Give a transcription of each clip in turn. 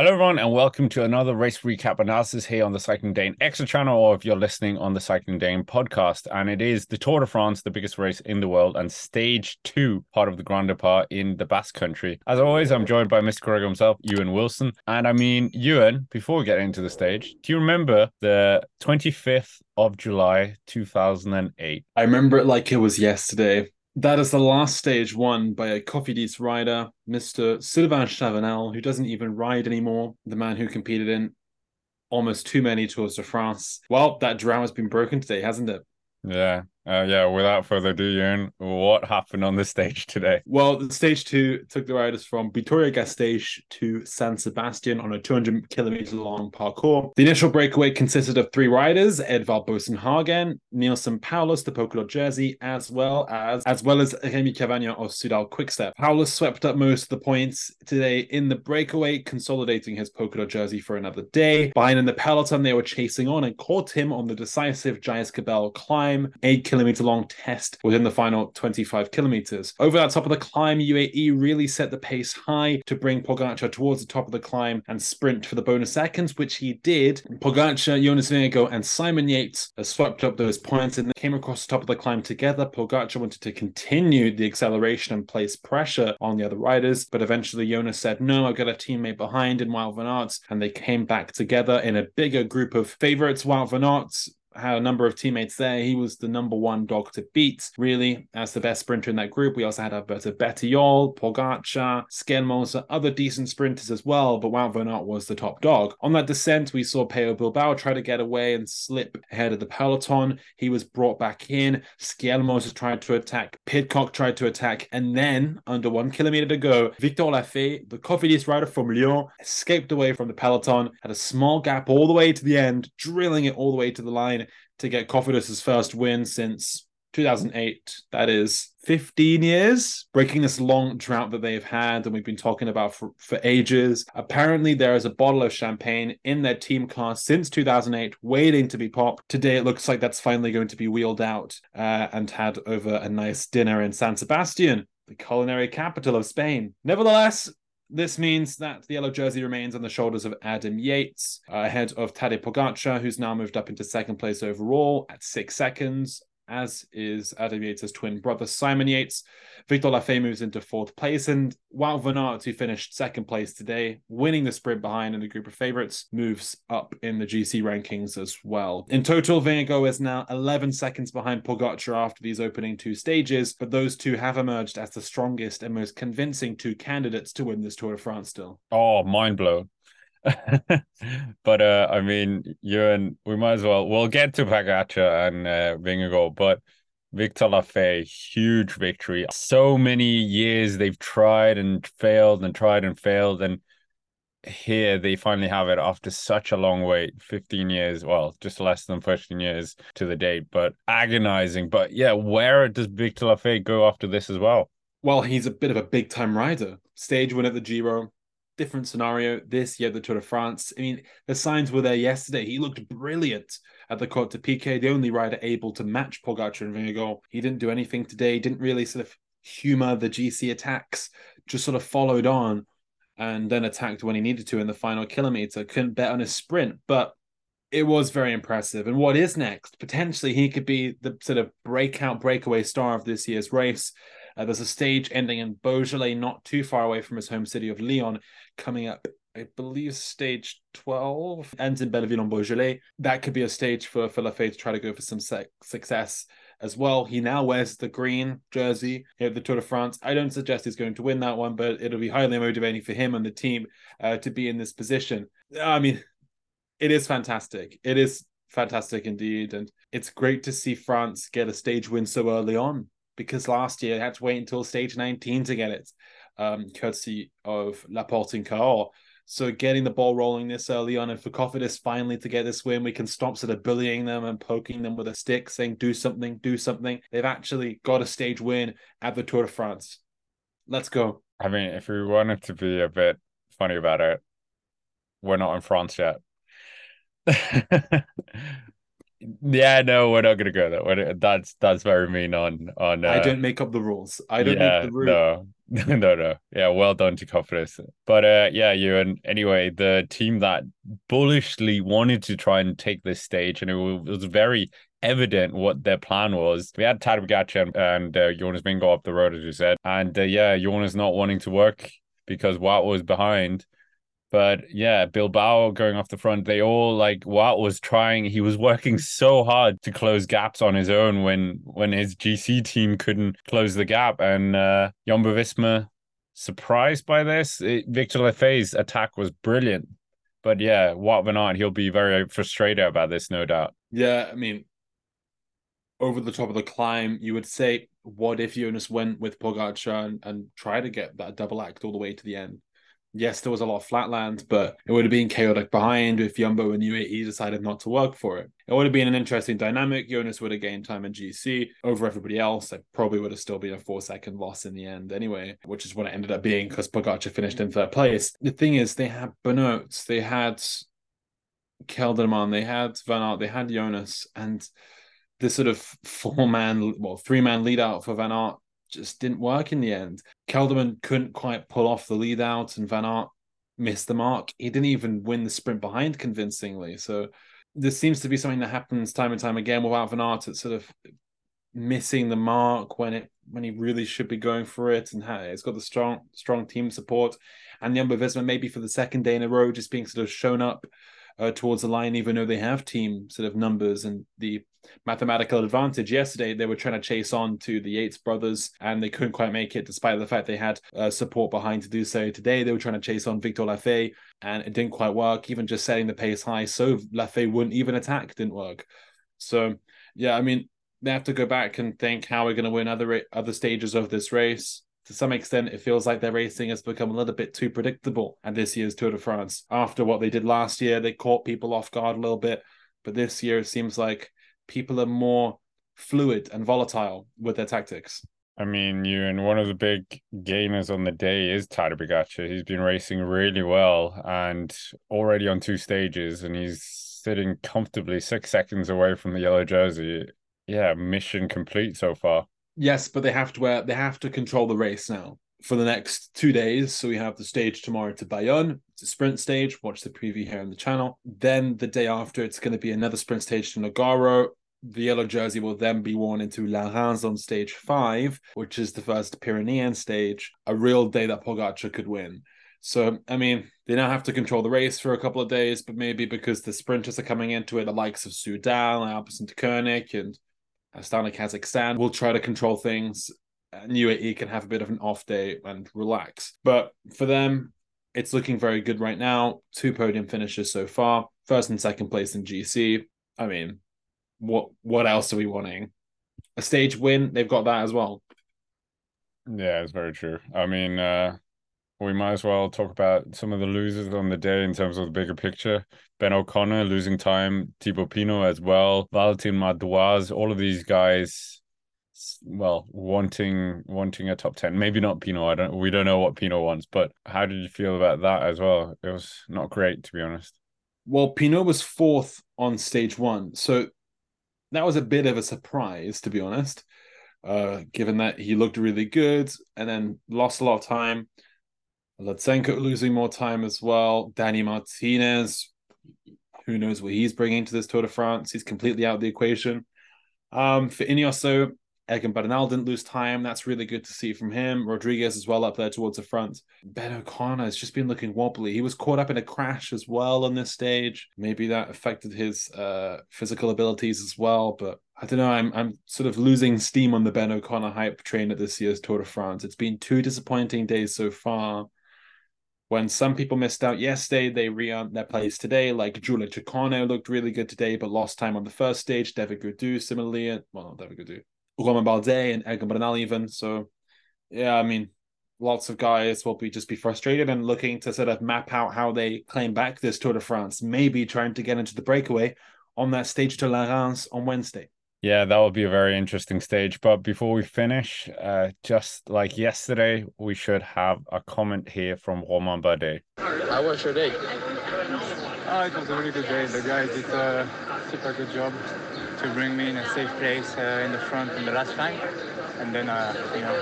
Hello, everyone, and welcome to another race recap analysis here on the Cycling Dane Extra channel, or if you're listening on the Cycling Dane podcast. And it is the Tour de France, the biggest race in the world, and stage two, part of the Grand Depart in the Basque Country. As always, I'm joined by Mr. Greg himself, Ewan Wilson. And I mean, Ewan, before we get into the stage, do you remember the 25th of July, 2008? I remember it like it was yesterday. That is the last stage won by a Cofidis rider, Mr. Sylvain Chavanel, who doesn't even ride anymore, the man who competed in almost too many Tours de France. Well, that drought has been broken today, hasn't it? Yeah, uh, yeah, without further ado, Ewan, what happened on the stage today? Well, the stage two took the riders from Vitoria Gasteiz to San Sebastian on a 200 kilometer long parcours. The initial breakaway consisted of three riders: Edvald Boasson Hagen, Neilson Powless, the polka dot jersey, as well as as well as Remy Cavagna of Soudal Quickstep. Powless swept up most of the points today in the breakaway, consolidating his polka dot jersey for another day. Behind in the peloton, they were chasing on and caught him on the decisive Jaizkibel climb, eight kilometer long test within the final 25 kilometers. Over that top of the climb, UAE really set the pace high to bring Pogacar towards the top of the climb and sprint for the bonus seconds, which he did. Pogacar, Jonas Vingegaard, and Simon Yates swept up those points and came across the top of the climb together. Pogacar wanted to continue the acceleration and place pressure on the other riders, but eventually Jonas said, No, I've got a teammate behind in Wout van Aert, and they came back together in a bigger group of favorites. Wout van Aert had a number of teammates there. He was the number one dog to beat, really, as the best sprinter in that group. We also had Alberto Bettiol, Pogacar, Skjelmose, other decent sprinters as well, but Wout van Aert was the top dog. On that descent, we saw Pello Bilbao try to get away and slip ahead of the peloton. He was brought back in. Skjelmose tried to attack. Pidcock tried to attack. And then, under one kilometer to go, Victor Lafay, the Cofidis rider from Lyon, escaped away from the peloton, had a small gap all the way to the end, drilling it all the way to the line to get Cofidis's first win since 2008. That is 15 years, breaking this long drought that they've had and we've been talking about for, for ages. Apparently, there is a bottle of champagne in their team car since 2008, waiting to be popped. Today, it looks like that's finally going to be wheeled out uh, and had over a nice dinner in San Sebastian, the culinary capital of Spain. Nevertheless, this means that the yellow jersey remains on the shoulders of Adam Yates, uh, ahead of Tadej Pogacar, who's now moved up into second place overall at six seconds as is Adam Yates' twin brother Simon Yates. Victor Lafay moves into fourth place, and while van Aert, who finished second place today, winning the sprint behind in the group of favourites, moves up in the GC rankings as well. In total, Vingegaard is now 11 seconds behind Pogacar after these opening two stages, but those two have emerged as the strongest and most convincing two candidates to win this Tour de France still. Oh, mind blown. but uh, I mean, Ewan we might as well. We'll get to Pogacar and uh, Vingegaard, but Victor Lafay, huge victory. So many years they've tried and failed and tried and failed, and here they finally have it after such a long wait 15 years well just less than 15 years to the date but agonizing but yeah where does victor lafay go after this as well well he's a bit of a big time rider stage win at the giro different scenario this year, the Tour de France. I mean, the signs were there yesterday. He looked brilliant at the Côte de Pike, the only rider able to match Pogacar and Vingegaard. He didn't do anything today, didn't really sort of humor the GC attacks, just sort of followed on and then attacked when he needed to in the final kilometer. Couldn't bet on his sprint, but it was very impressive. And what is next? Potentially, he could be the sort of breakout, breakaway star of this year's race. Uh, there's a stage ending in Beaujolais, not too far away from his home city of Lyon, coming up. I believe stage 12 ends in Belleville en Beaujolais. That could be a stage for, for Lafay to try to go for some sec- success as well. He now wears the green jersey at the Tour de France. I don't suggest he's going to win that one, but it'll be highly motivating for him and the team uh, to be in this position. I mean, it is fantastic. It is fantastic indeed. And it's great to see France get a stage win so early on because last year they had to wait until stage 19 to get it, um, courtesy of Laporte and Cahors. So getting the ball rolling this early on, and for Cofidis finally to get this win, we can stop sort of bullying them and poking them with a stick, saying "do something, do something." They've actually got a stage win at the Tour de France. Let's go. I mean, if we wanted to be a bit funny about it, we're not in France yet. Yeah, no, we're not gonna go there. That's that's very mean on on. Uh, I don't make up the rules. I don't yeah, make the rules. No, no, no. Yeah, well done to Cofidis. But uh yeah, Ewan anyway, the team that bullishly wanted to try and take this stage, and it was very evident what their plan was. We had Tadej Pogacar and, uh, Jonas Vingegaard up the road, as you said. And uh, yeah, Jonas not wanting to work because Wout was behind. But yeah, Bilbao going off the front, they all like Wout was trying, he was working so hard to close gaps on his own when when his GC team couldn't close the gap. And uh Jumbo Visma surprised by this. It, Victor Lafay's attack was brilliant. But yeah, Wout van Aert, he'll be very frustrated about this, no doubt. Yeah, I mean, over the top of the climb, you would say, what if Jonas went with Pogacar and, and try to get that double act all the way to the end? Yes, there was a lot of flatland, but it would have been chaotic behind if Jumbo and UAE decided not to work for it. It would have been an interesting dynamic. Jonas would have gained time in GC over everybody else. It probably would have still been a four second loss in the end anyway, which is what it ended up being because Pogacar finished in third place. The thing is, they had Benoot, they had Kelderman, they had Van Aert, they had Jonas, and this sort of four man, well, three man lead out for Van Aert just didn't work in the end. Kelderman couldn't quite pull off the lead out, and Van Aert missed the mark. He didn't even win the sprint behind convincingly. So this seems to be something that happens time and time again without Van Aert. It's sort of missing the mark when it when he really should be going for it, and it's got the strong strong team support. And the Visma maybe for the second day in a row just being sort of shown up uh, towards the line, even though they have team sort of numbers and the mathematical advantage. Yesterday, they were trying to chase on to the Yates brothers, and they couldn't quite make it, despite the fact they had uh, support behind to do so. Today, they were trying to chase on Victor Lafay, and it didn't quite work. Even just setting the pace high, so Lafay wouldn't even attack, didn't work. So, yeah, I mean, they have to go back and think how we're going to win other other stages of this race to some extent, it feels like their racing has become a little bit too predictable. And this year's Tour de France, after what they did last year, they caught people off guard a little bit. But this year, it seems like people are more fluid and volatile with their tactics. I mean, Ewan one of the big gainers on the day is Tadej Pogacar. He's been racing really well and already on two stages, and he's sitting comfortably six seconds away from the yellow jersey. Yeah, mission complete so far. Yes, but they have to wear they have to control the race now for the next two days. So we have the stage tomorrow to Bayonne. It's a sprint stage. Watch the preview here on the channel. Then the day after, it's going to be another sprint stage to Nogaro. The yellow jersey will then be worn into Laruns on stage five, which is the first Pyrenean stage, a real day that Pogacar could win. So, I mean, they now have to control the race for a couple of days, but maybe because the sprinters are coming into it, the likes of Soudal, and Alpecin Deceuninck, and Astana Kazakhstan will try to control things. And UAE can have a bit of an off day and relax. But for them, it's looking very good right now. Two podium finishes so far, first and second place in GC. I mean, what what else are we wanting? A stage win, they've got that as well. Yeah, it's very true. I mean, uh, we might as well talk about some of the losers on the day in terms of the bigger picture. Ben O'Connor losing time, Thibaut Pinot as well, Valentin Madouas, all of these guys well wanting wanting a top 10 maybe not Pinot I don't we don't know what Pinot wants but how did you feel about that as well? It was not great to be honest. Well Pinot was fourth on stage 1 so that was a bit of a surprise to be honest uh given that he looked really good and then lost a lot of time Lutsenko losing more time as well. Danny Martinez, who knows what he's bringing to this Tour de France? He's completely out of the equation. Um, for Ineos, Egan Bernal didn't lose time. That's really good to see from him. Rodriguez as well up there towards the front. Ben O'Connor has just been looking wobbly. He was caught up in a crash as well on this stage. Maybe that affected his uh, physical abilities as well. But I don't know. I'm I'm sort of losing steam on the Ben O'Connor hype train at this year's Tour de France. It's been two disappointing days so far when some people missed out yesterday, they re-earned their place today. Like Giulio Ciccone looked really good today, but lost time on the first stage. David Gaudu similarly, well, not David Gaudu, Romain Bardet and Egan Bernal even. So, yeah, I mean, lots of guys will be just be frustrated and looking to sort of map out how they claim back this Tour de France. Maybe trying to get into the breakaway on that stage to Laruns on Wednesday. Yeah, that will be a very interesting stage. But before we finish, uh, just like yesterday, we should have a comment here from Romain Bardet. How was your day? Oh, it was a really good day. The guys did a super good job to bring me in a safe place uh, in the front in the last time. And then, uh, you know,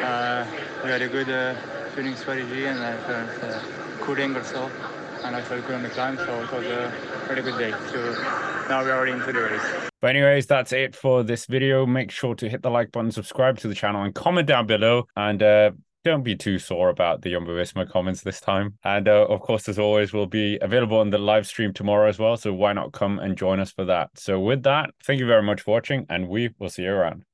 Uh, we had a good uh, tuning strategy and I felt uh, uh, cooling also, and I felt good on the climb, so it was a really good day. So now we are already into the race. But anyways, that's it for this video. Make sure to hit the like button, subscribe to the channel, and comment down below. And uh, don't be too sore about the Jumbo Visma comments this time. And uh, of course, as always, we'll be available on the live stream tomorrow as well. So why not come and join us for that? So with that, thank you very much for watching, and we will see you around.